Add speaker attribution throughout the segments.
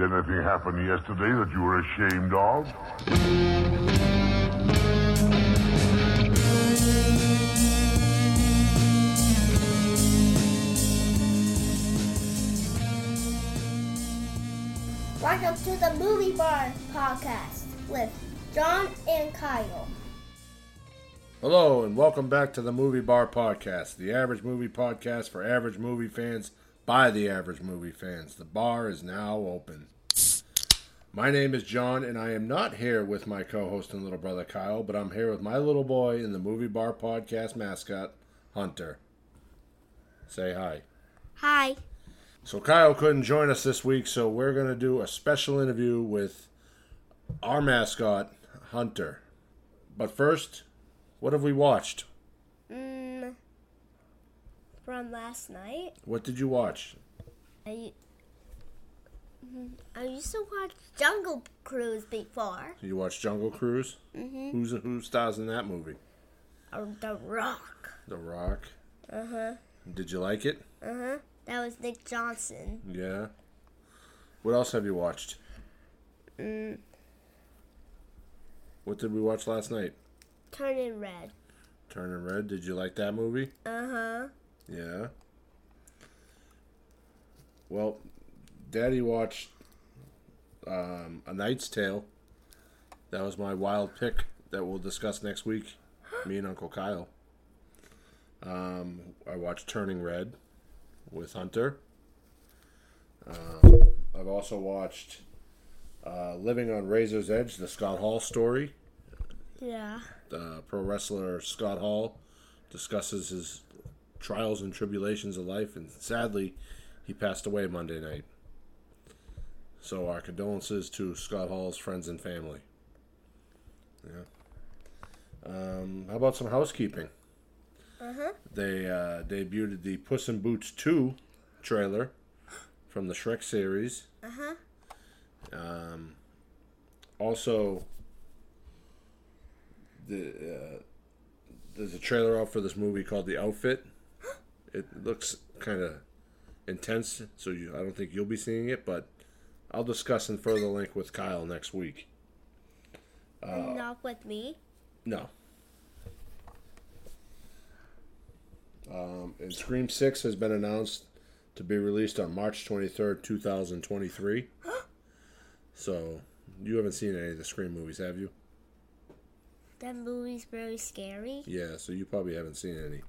Speaker 1: Did anything happen yesterday that you were ashamed of?
Speaker 2: Welcome to the Movie Bar Podcast with John and Kyle.
Speaker 3: Hello, and welcome back to the Movie Bar Podcast, the average movie podcast for average movie fans by the average movie fans. The bar is now open. My name is John, and I am not here with my co host and little brother Kyle, but I'm here with my little boy in the Movie Bar Podcast mascot, Hunter. Say hi.
Speaker 2: Hi.
Speaker 3: So, Kyle couldn't join us this week, so we're going to do a special interview with our mascot, Hunter. But first, what have we watched?
Speaker 2: Mm, from last night,
Speaker 3: What did you watch?
Speaker 2: I Mhm. I used to watch Jungle Cruise before.
Speaker 3: You watched Jungle Cruise?
Speaker 2: Mhm.
Speaker 3: Who's who stars in that movie?
Speaker 2: Or The Rock.
Speaker 3: The Rock.
Speaker 2: Uh huh.
Speaker 3: Did you like it?
Speaker 2: Uh huh. That was Nick Johnson.
Speaker 3: Yeah. What else have you watched?
Speaker 2: Mm,
Speaker 3: What did we watch last night?
Speaker 2: Turning Red.
Speaker 3: Turning Red. Did you like that movie?
Speaker 2: Uh huh.
Speaker 3: Yeah. Well, Daddy watched um, A Knight's Tale. That was my wild pick that we'll discuss next week. Me and Uncle Kyle. Um, I watched Turning Red with Hunter. Um, I've also watched uh, Living on Razor's Edge, the Scott Hall story.
Speaker 2: Yeah.
Speaker 3: The pro wrestler Scott Hall discusses his trials and tribulations of life, and sadly, he passed away Monday night. So our condolences to Scott Hall's friends and family. Yeah. Um, how about some housekeeping?
Speaker 2: Uh huh.
Speaker 3: They uh, debuted the Puss in Boots 2 trailer from the Shrek series.
Speaker 2: Uh huh.
Speaker 3: Um, also, the uh, there's a trailer out for this movie called The Outfit. It looks kind of intense, so you, I don't think you'll be seeing it, but I'll discuss in further length with Kyle next week. Uh,
Speaker 2: Not with me.
Speaker 3: No. Um, and Scream 6 has been announced to be released on March 23rd, 2023. so, you haven't seen any of the Scream movies, have you?
Speaker 2: That movie's very scary.
Speaker 3: Yeah, so you probably haven't seen any.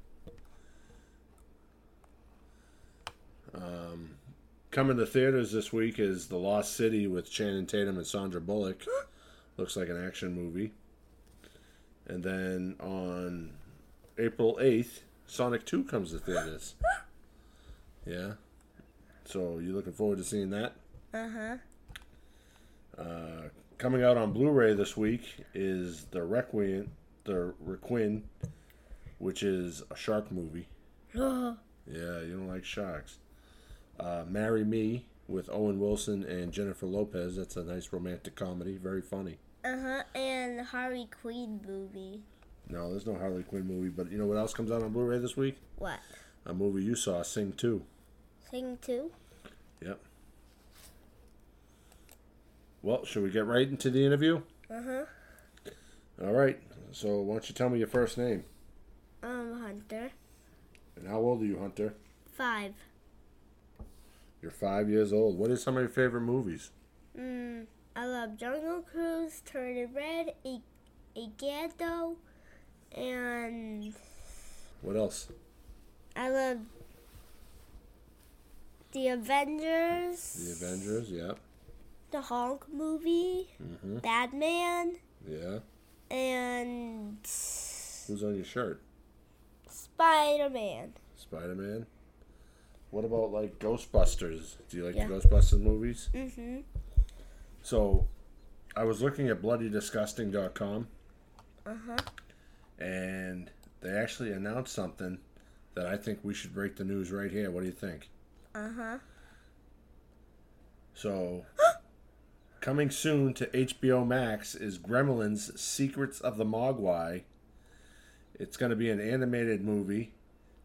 Speaker 3: Um, coming to theaters this week is The Lost City with Channing Tatum and Sandra Bullock. Looks like an action movie. And then on April 8th, Sonic 2 comes to theaters. Yeah. So you looking forward to seeing that?
Speaker 2: Uh huh.
Speaker 3: Uh, coming out on Blu-ray this week is the Requin, the Requin, which is a shark movie. Yeah, you don't like sharks. Uh, Marry Me with Owen Wilson and Jennifer Lopez. That's a nice romantic comedy. Very funny.
Speaker 2: Uh huh. And the Harley Quinn movie.
Speaker 3: No, there's no Harley Quinn movie, but you know what else comes out on Blu-ray this week?
Speaker 2: What?
Speaker 3: A movie you saw, Sing 2.
Speaker 2: Sing two.
Speaker 3: Yep. Well, should we get right into the interview?
Speaker 2: Uh huh.
Speaker 3: All right. So, why don't you tell me your first name?
Speaker 2: Um, Hunter.
Speaker 3: And how old are you, Hunter?
Speaker 2: Five.
Speaker 3: You're five years old. What are some of your favorite movies?
Speaker 2: Mm, I love Jungle Cruise, Turning Red, A- Agando, and
Speaker 3: What else?
Speaker 2: I love The Avengers,
Speaker 3: The Avengers, yeah.
Speaker 2: the Hulk movie,
Speaker 3: Mm-hmm.
Speaker 2: Batman,
Speaker 3: Yeah.
Speaker 2: and
Speaker 3: Who's on your shirt?
Speaker 2: Spider Man.
Speaker 3: Spider Man. What about like Ghostbusters? Do you like
Speaker 2: Yeah.
Speaker 3: the Ghostbusters movies?
Speaker 2: Mm-hmm.
Speaker 3: So, I was looking at bloodydisgusting.com
Speaker 2: Uh huh.
Speaker 3: and they actually announced something that I think we should break the news right here. What do you think?
Speaker 2: Uh huh.
Speaker 3: So, coming soon to HBO Max is Gremlins Secrets of the Mogwai. It's going to be an animated movie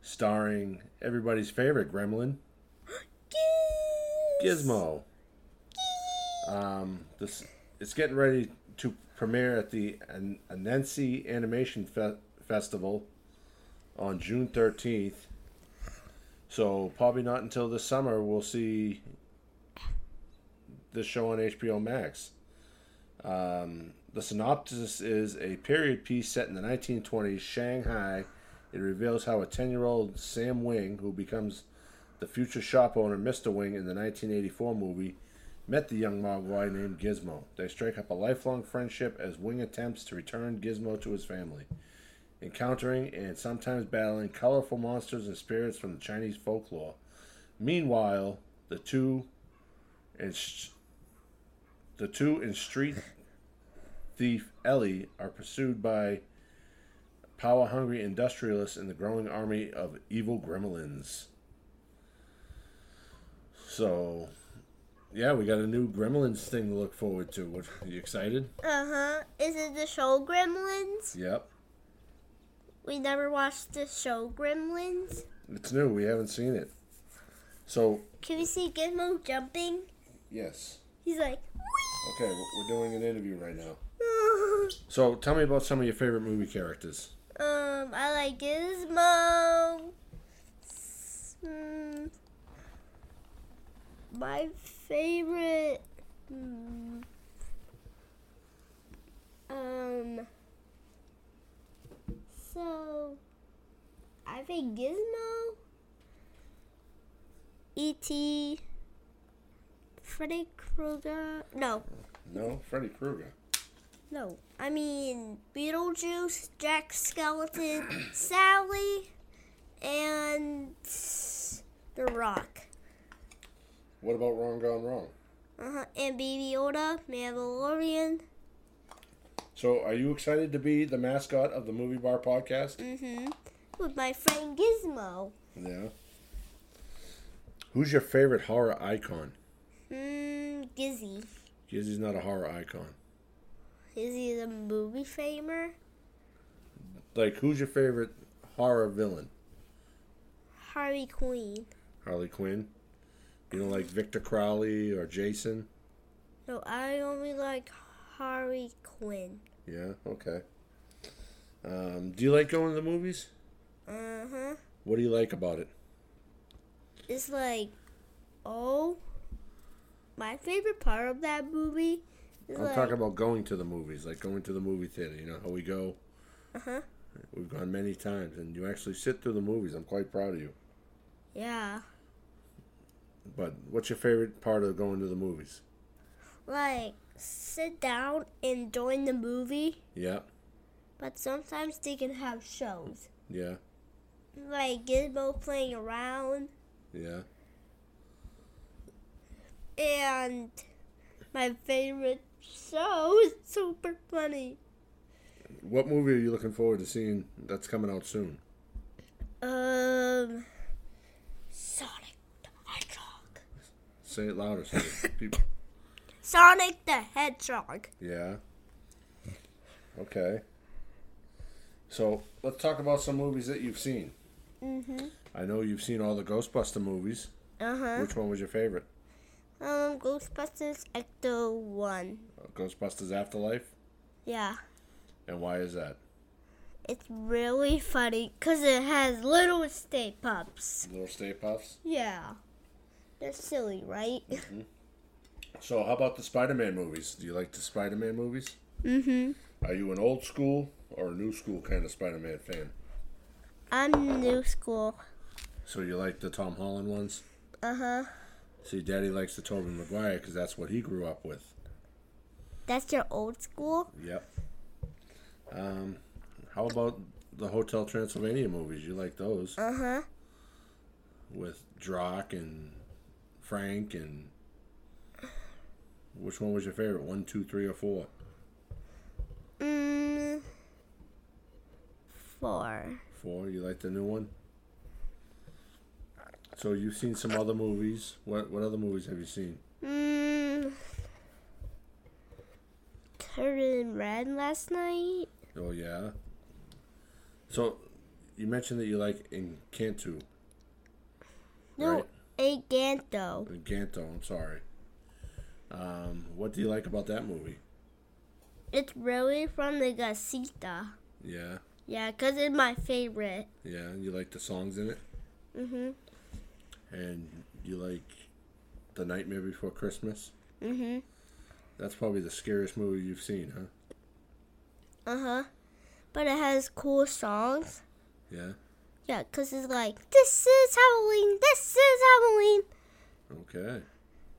Speaker 3: starring everybody's favorite gremlin, Gizmo. Um, this it's getting ready to premiere at the An- Annecy Animation Fe- Festival on June thirteenth. So probably not until this summer we'll see this show on HBO Max. Um, the synopsis is a period piece set in the 1920s Shanghai. It reveals how a 10 year old Sam Wing, who becomes the future shop owner Mr. Wing in the 1984 movie, met the young Mogwai named Gizmo. They strike up a lifelong friendship as Wing attempts to return Gizmo to his family, encountering and sometimes battling colorful monsters and spirits from the Chinese folklore. Meanwhile, the two and the two and street thief Ellie are pursued by power hungry industrialists in the growing army of evil gremlins. So, yeah, we got a new Gremlins thing to look forward to. What, are you excited?
Speaker 2: Uh huh. Is it the show Gremlins?
Speaker 3: Yep.
Speaker 2: We never watched the show Gremlins.
Speaker 3: It's new. We haven't seen it. So,
Speaker 2: Can we see Gizmo jumping?
Speaker 3: yes.
Speaker 2: He's like,
Speaker 3: Okay, we're- doing an interview right now. So, tell me about some of your favorite movie characters.
Speaker 2: I like Gizmo. Mm, my favorite. mm, um. So, I think Gizmo, E.T., Freddy Krueger. No,
Speaker 3: No, Freddy Krueger.
Speaker 2: No. I mean Beetlejuice, Jack Skeleton, Sally, and The Rock.
Speaker 3: What about Ron's Gone Wrong?
Speaker 2: Uh-huh. And Baby Yoda, Mandalorian.
Speaker 3: So, are you excited to be the mascot of the Movie Bar podcast?
Speaker 2: Mm-hmm. With my friend Gizmo.
Speaker 3: Yeah. Who's your favorite horror icon?
Speaker 2: Mmm, Gizzy.
Speaker 3: Gizzy's not a horror icon.
Speaker 2: Is he the movie famer?
Speaker 3: Like, who's your favorite horror villain?
Speaker 2: Harley Quinn.
Speaker 3: Harley Quinn? You don't like Victor Crowley or Jason?
Speaker 2: No, I only like Harley Quinn.
Speaker 3: Yeah, okay. Um, do you like going to the movies?
Speaker 2: Uh-huh.
Speaker 3: What do you like about it?
Speaker 2: It's like, oh, my favorite part of that movie
Speaker 3: I'm
Speaker 2: like,
Speaker 3: talking about going to the movies, like going to the movie theater. You know how we go?
Speaker 2: uh-huh.
Speaker 3: We've gone many times, and you actually sit through the movies. I'm quite proud of you.
Speaker 2: Yeah.
Speaker 3: But what's your favorite part of going to the movies?
Speaker 2: Like, sit down and join the movie,
Speaker 3: Yeah,
Speaker 2: but sometimes they can have shows.
Speaker 3: yeah,
Speaker 2: Like Gizmo playing around,
Speaker 3: yeah.
Speaker 2: and my favorite is Super Funny.
Speaker 3: What movie are you looking forward to seeing that's coming out soon?
Speaker 2: Um, Sonic the Hedgehog.
Speaker 3: Say it louder, so people.
Speaker 2: Sonic the Hedgehog.
Speaker 3: Yeah. Okay. So let's talk about some movies that you've seen.
Speaker 2: Mm-hmm.
Speaker 3: I know you've seen all the Ghostbuster movies.
Speaker 2: Uh-huh.
Speaker 3: Which one was your favorite?
Speaker 2: Um, Ghostbusters Ecto 1.
Speaker 3: Ghostbusters Afterlife?
Speaker 2: Yeah.
Speaker 3: And why is that?
Speaker 2: It's really funny because it has little Stay Pups.
Speaker 3: Little Stay Puffs?
Speaker 2: Yeah. They're silly, right? Mm-hmm.
Speaker 3: So, how about the Spider Man movies? Do you like the Spider Man movies?
Speaker 2: Mm-hmm.
Speaker 3: Are you an old school or a new school kind of Spider Man fan?
Speaker 2: I'm new school.
Speaker 3: So, you like the Tom Holland ones?
Speaker 2: Uh-huh.
Speaker 3: See, Daddy likes the Tobey Maguire because that's what he grew up with.
Speaker 2: That's your old school?
Speaker 3: Yep. Um, how about the Hotel Transylvania movies? You like those
Speaker 2: Uh-huh.
Speaker 3: with Drac and Frank and which one was your favorite? One, two, three, or four?
Speaker 2: Mm, four.
Speaker 3: Four. You like the new one? So you've seen some other movies. What what other movies have you seen?
Speaker 2: Mm, Turning Red last night.
Speaker 3: Oh yeah. So you mentioned that you like Encanto.
Speaker 2: No,
Speaker 3: Right.
Speaker 2: Encanto.
Speaker 3: Encanto. I'm sorry. Um, what do you like about that movie?
Speaker 2: It's really from the Gasita.
Speaker 3: Yeah,
Speaker 2: Yeah, 'cause it's my favorite.
Speaker 3: yeah. You like the songs in it,
Speaker 2: Mhm.
Speaker 3: And you like the Nightmare Before Christmas.
Speaker 2: Mhm.
Speaker 3: That's probably the scariest movie you've seen, huh?
Speaker 2: Uh huh. But it has cool songs.
Speaker 3: Yeah.
Speaker 2: Yeah, 'cause it's like this is Halloween. This is Halloween.
Speaker 3: Okay.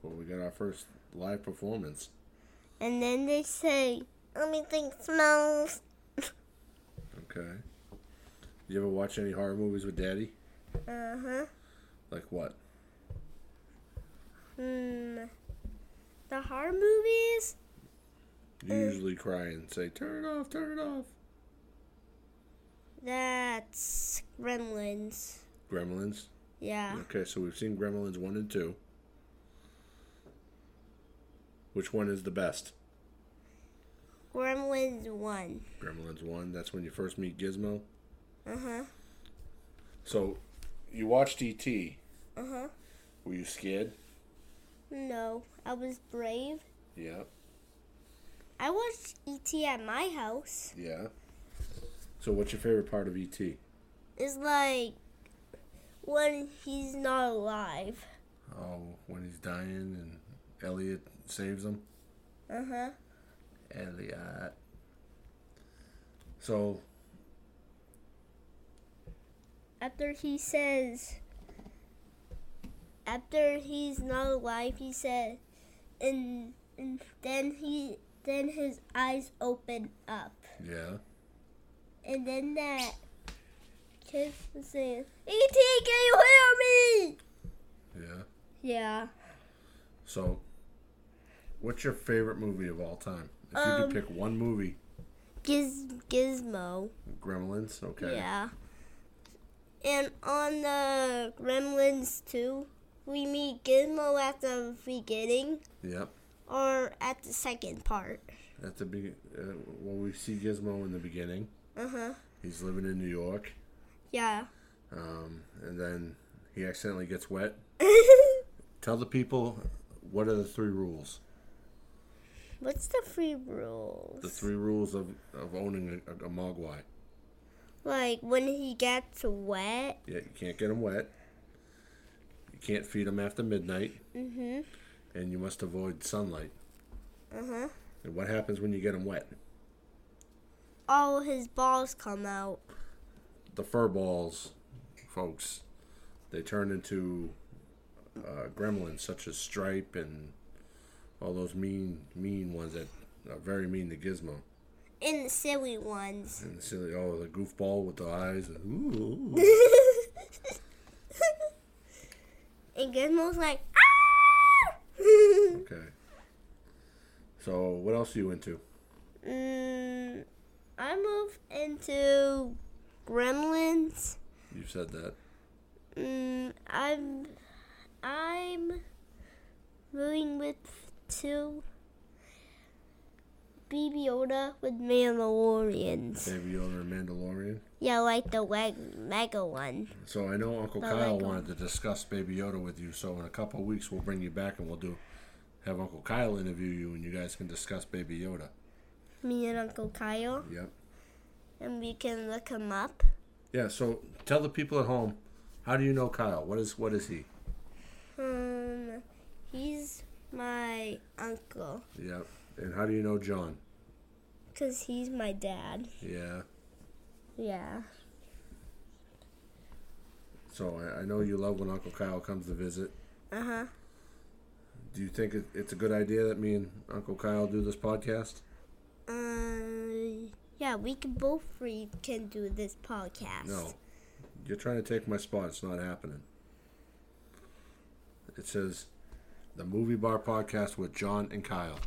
Speaker 3: Well, we got our first live performance.
Speaker 2: And then they say everything smells.
Speaker 3: Okay. You ever watch any horror movies with Daddy?
Speaker 2: Uh huh.
Speaker 3: Like what?
Speaker 2: Hmm. The horror movies.
Speaker 3: You usually cry and say, "Turn it off, turn it off."
Speaker 2: That's Gremlins.
Speaker 3: Gremlins.
Speaker 2: Yeah.
Speaker 3: Okay, so we've seen Gremlins one and two. Which one is the best?
Speaker 2: Gremlins one.
Speaker 3: Gremlins one. That's when you first meet Gizmo.
Speaker 2: Uh huh.
Speaker 3: So, you watched E.T.
Speaker 2: Uh huh.
Speaker 3: Were you scared?
Speaker 2: No, I was brave.
Speaker 3: Yeah.
Speaker 2: I watched E.T. at my house.
Speaker 3: Yeah. So, what's your favorite part of E.T.?
Speaker 2: It's like when he's not alive.
Speaker 3: Oh, when he's dying and Elliot saves him.
Speaker 2: Uh huh.
Speaker 3: Elliot. So,
Speaker 2: After he says, after he's not alive, he said, and, and then he, then his eyes open up,
Speaker 3: yeah.
Speaker 2: and then that kid was saying, "E.T., can you hear me?"
Speaker 3: Yeah.
Speaker 2: Yeah.
Speaker 3: So, what's your favorite movie of all time? If you
Speaker 2: Um,
Speaker 3: could pick one movie,
Speaker 2: Giz Gizmo.
Speaker 3: Gremlins. Okay.
Speaker 2: Yeah. And on the Gremlins 2, we meet Gizmo at the beginning
Speaker 3: Yep.
Speaker 2: or at the second part.
Speaker 3: At the be- uh, when we see Gizmo in the beginning,
Speaker 2: Uh huh.
Speaker 3: he's living in New York,
Speaker 2: Yeah.
Speaker 3: um, and then he accidentally gets wet. Tell the people what are the three rules.
Speaker 2: What's the free rules?
Speaker 3: The three rules of, of owning a, a mogwai.
Speaker 2: Like when he gets wet.
Speaker 3: Yeah, you can't get him wet. You can't feed him after midnight,
Speaker 2: Mhm.
Speaker 3: and you must avoid sunlight.
Speaker 2: Uh huh.
Speaker 3: And what happens when you get him wet?
Speaker 2: All his balls come out.
Speaker 3: the fur balls, folks, they turn into uh, gremlins such as Stripe and all those mean, mean ones that are very mean to Gizmo.
Speaker 2: And the silly ones.
Speaker 3: And the silly, oh, the goofball with the eyes. Ooh.
Speaker 2: and Gizmo's like, ah!
Speaker 3: Okay. So, what else are you into?
Speaker 2: mm, I moved into Gremlins.
Speaker 3: You've said that.
Speaker 2: Mm, I'm I'm moving with two Baby Yoda with Mandalorians.
Speaker 3: Baby Yoda and Mandalorian.
Speaker 2: Yeah, like the mega one.
Speaker 3: So I know Uncle
Speaker 2: The
Speaker 3: Kyle
Speaker 2: Lego.
Speaker 3: wanted to discuss Baby Yoda with you. So in a couple of weeks we'll bring you back and we'll do have Uncle Kyle interview you and you guys can discuss Baby Yoda.
Speaker 2: Me and Uncle Kyle,
Speaker 3: Yep.
Speaker 2: and we can look him up.
Speaker 3: Yeah, so tell the people at home, how do you know Kyle? What is what is he?
Speaker 2: Um, he's my uncle,
Speaker 3: Yep. And how do you know John?
Speaker 2: cause he's my dad.
Speaker 3: Yeah.
Speaker 2: Yeah.
Speaker 3: So I, I know you love when Uncle Kyle comes to visit.
Speaker 2: Uh huh.
Speaker 3: Do you think it, it's a good idea that me and Uncle Kyle do this podcast?
Speaker 2: Uh, yeah, we can both three can do this podcast.
Speaker 3: No. You're trying to take my spot. It's not happening. It says the Movie Bar Podcast with John and Kyle.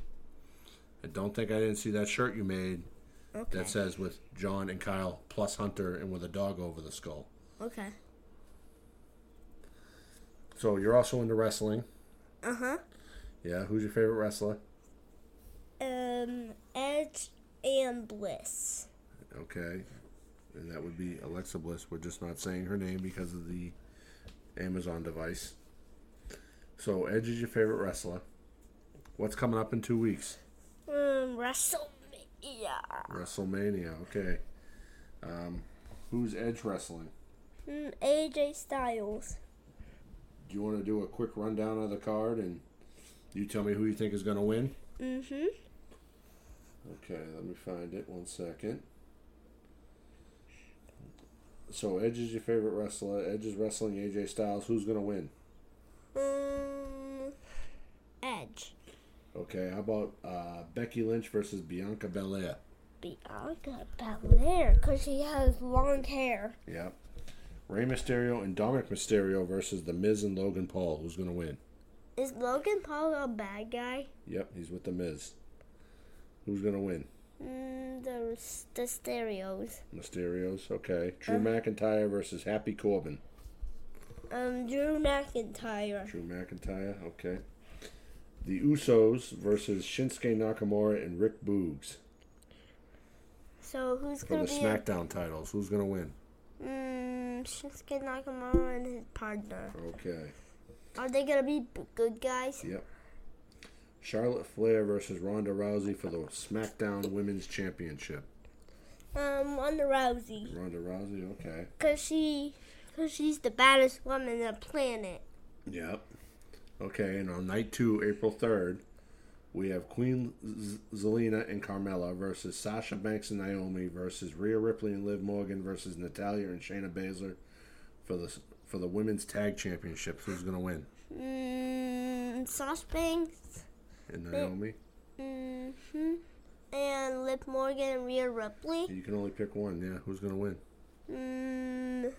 Speaker 3: And don't think I didn't see that shirt you made
Speaker 2: Okay.
Speaker 3: that says with John and Kyle plus Hunter and with a dog over the skull.
Speaker 2: okay.
Speaker 3: So you're also into wrestling.
Speaker 2: Uh huh.
Speaker 3: Yeah, who's your favorite wrestler?
Speaker 2: Um, Edge and Bliss.
Speaker 3: Okay. And that would be Alexa Bliss. We're just not saying her name because of the Amazon device. So Edge is your favorite wrestler. What's coming up in two weeks?
Speaker 2: WrestleMania.
Speaker 3: WrestleMania. Okay. Um, who's Edge wrestling?
Speaker 2: Mm, AJ Styles.
Speaker 3: Do you want to do a quick rundown of the card and you tell me who you think is going to win?
Speaker 2: Mm-hmm.
Speaker 3: Okay, let me find it. One second. So Edge is your favorite wrestler. Edge is wrestling AJ Styles. Who's going to win?
Speaker 2: Um.
Speaker 3: Okay, how about uh, Becky Lynch versus Bianca Belair?
Speaker 2: Bianca Belair, because she has long hair.
Speaker 3: Yep. Rey Mysterio and Dominik Mysterio versus The Miz and Logan Paul. Who's going to win?
Speaker 2: Is Logan Paul a bad guy?
Speaker 3: Yep, he's with The Miz. Who's going to win?
Speaker 2: Mm, the, the stereos.
Speaker 3: Mysterios. Okay. Drew McIntyre versus Happy Corbin.
Speaker 2: Um, Drew McIntyre.
Speaker 3: Drew McIntyre. Okay. The Usos versus Shinsuke Nakamura and Rick Boogs
Speaker 2: So who's
Speaker 3: for
Speaker 2: gonna
Speaker 3: the
Speaker 2: be?
Speaker 3: SmackDown titles. Who's going to win?
Speaker 2: Mm, Shinsuke Nakamura and his partner.
Speaker 3: Okay.
Speaker 2: Are they gonna be good guys?
Speaker 3: Yep. Charlotte Flair versus Ronda Rousey for the SmackDown Women's Championship.
Speaker 2: Um, Ronda Rousey,
Speaker 3: Ronda Rousey. Okay.
Speaker 2: cause she, cause she's the baddest woman on the planet.
Speaker 3: Yep. Okay, and on night two, April 3rd, we have Queen Z- Zelina and Carmella versus Sasha Banks and Naomi versus Rhea Ripley and Liv Morgan versus Natalya and Shayna Baszler for the for the women's tag championships. Who's gonna win?
Speaker 2: Mm, Sasha Banks.
Speaker 3: And Naomi.
Speaker 2: Mm-hmm. And Liv Morgan and Rhea Ripley.
Speaker 3: You can only pick one. Yeah, who's gonna win?
Speaker 2: Mm,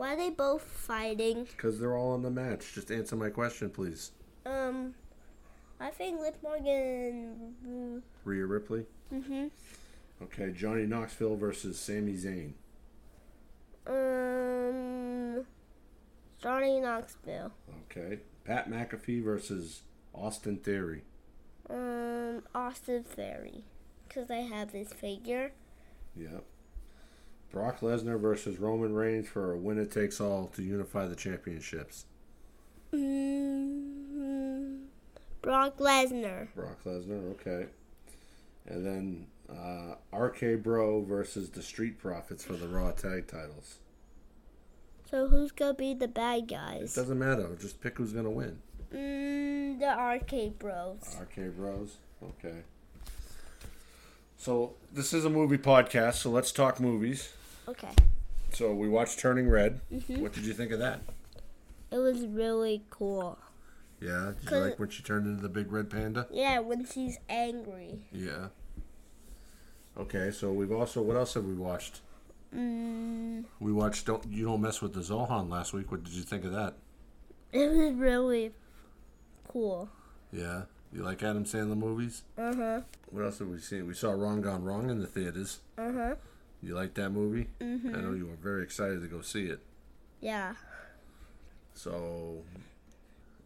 Speaker 2: why are they both fighting?
Speaker 3: Because they're all in the match. Just answer my question, please.
Speaker 2: Um, I think Liv Morgan.
Speaker 3: Rhea Ripley.
Speaker 2: Mm-hmm.
Speaker 3: Okay, Johnny Knoxville versus Sami Zayn.
Speaker 2: Um, Johnny Knoxville.
Speaker 3: Okay, Pat McAfee versus Austin Theory.
Speaker 2: Um, Austin Theory. Because I have this figure.
Speaker 3: Yep. Brock Lesnar versus Roman Reigns for a winner takes all to unify the championships.
Speaker 2: Mm, Brock Lesnar.
Speaker 3: Brock Lesnar, okay. And then uh, RK Bro versus the Street Profits for the Raw Tag titles.
Speaker 2: So who's gonna be the bad guys?
Speaker 3: It doesn't matter. Just pick who's gonna win.
Speaker 2: Mm, the Arcade Bros.
Speaker 3: RK Bros. Okay. So this is a movie podcast. So let's talk movies.
Speaker 2: Okay.
Speaker 3: So we watched Turning Red.
Speaker 2: Mm-hmm.
Speaker 3: What did you think of that?
Speaker 2: It was really cool.
Speaker 3: Yeah. Did you like when she turned into the big red panda?
Speaker 2: Yeah, when she's angry.
Speaker 3: Yeah. Okay, so we've also what else have we watched?
Speaker 2: Mm,
Speaker 3: We watched Don't You Don't Mess with the Zohan last week. What did you think of that?
Speaker 2: it was really cool.
Speaker 3: Yeah. You like Adam Sandler movies?
Speaker 2: Uh huh.
Speaker 3: What else have we seen? We saw Ron's Gone Wrong in the theaters.
Speaker 2: Uh huh.
Speaker 3: You like that movie?
Speaker 2: Mhm.
Speaker 3: I know you were very excited to go see it.
Speaker 2: Yeah.
Speaker 3: So,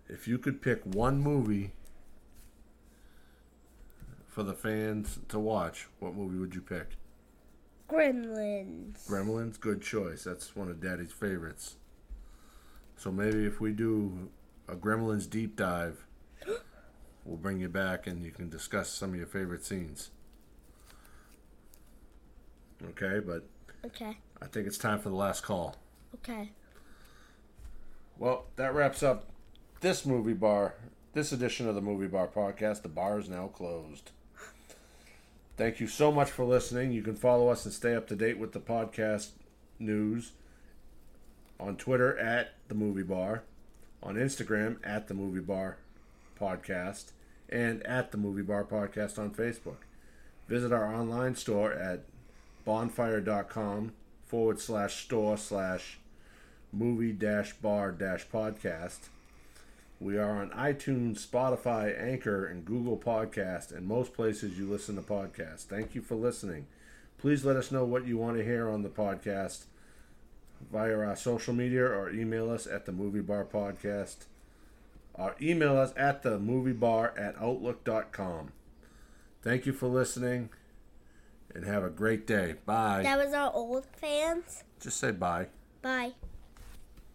Speaker 3: if you could pick one movie for the fans to watch, what movie would you pick?
Speaker 2: Gremlins.
Speaker 3: Gremlins, good choice. That's one of Daddy's favorites. So maybe if we do a Gremlins deep dive, we'll bring you back and you can discuss some of your favorite scenes. Okay, but
Speaker 2: Okay.
Speaker 3: I think it's time for the last call.
Speaker 2: Okay.
Speaker 3: Well, that wraps up this movie bar, this edition of the Movie Bar Podcast. The bar is now closed. Thank you so much for listening. You can follow us and stay up to date with the podcast news on Twitter at the Movie Bar, on Instagram at the Movie Bar Podcast, and at the Movie Bar Podcast on Facebook. Visit our online store at bonfire.com forward slash store slash movie dash bar dash podcast. We are on iTunes, Spotify, Anchor, and Google Podcast, and most places you listen to podcasts. Thank you for listening. Please let us know what you want to hear on the podcast via our social media or email us at the Movie Bar Podcast. Or email us at the movie bar at outlook.com. Thank you for listening and have a great day. Bye.
Speaker 2: That was our old fans.
Speaker 3: Just say bye.
Speaker 2: Bye.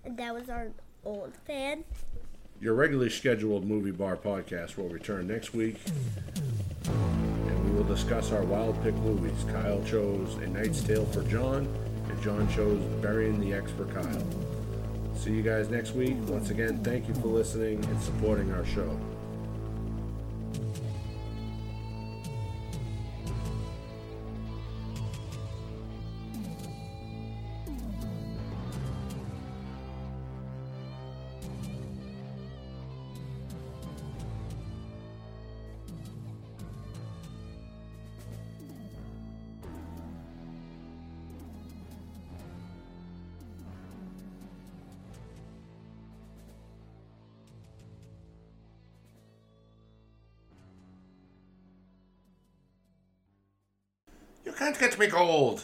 Speaker 2: And that was our old fan.
Speaker 3: Your regularly scheduled movie bar podcast will return next week, and we will discuss our wild pick movies. Kyle chose A Knight's Tale for John, and John chose Burying the Ex for Kyle. See you guys next week. Once again, thank you for listening and supporting our show. Gold.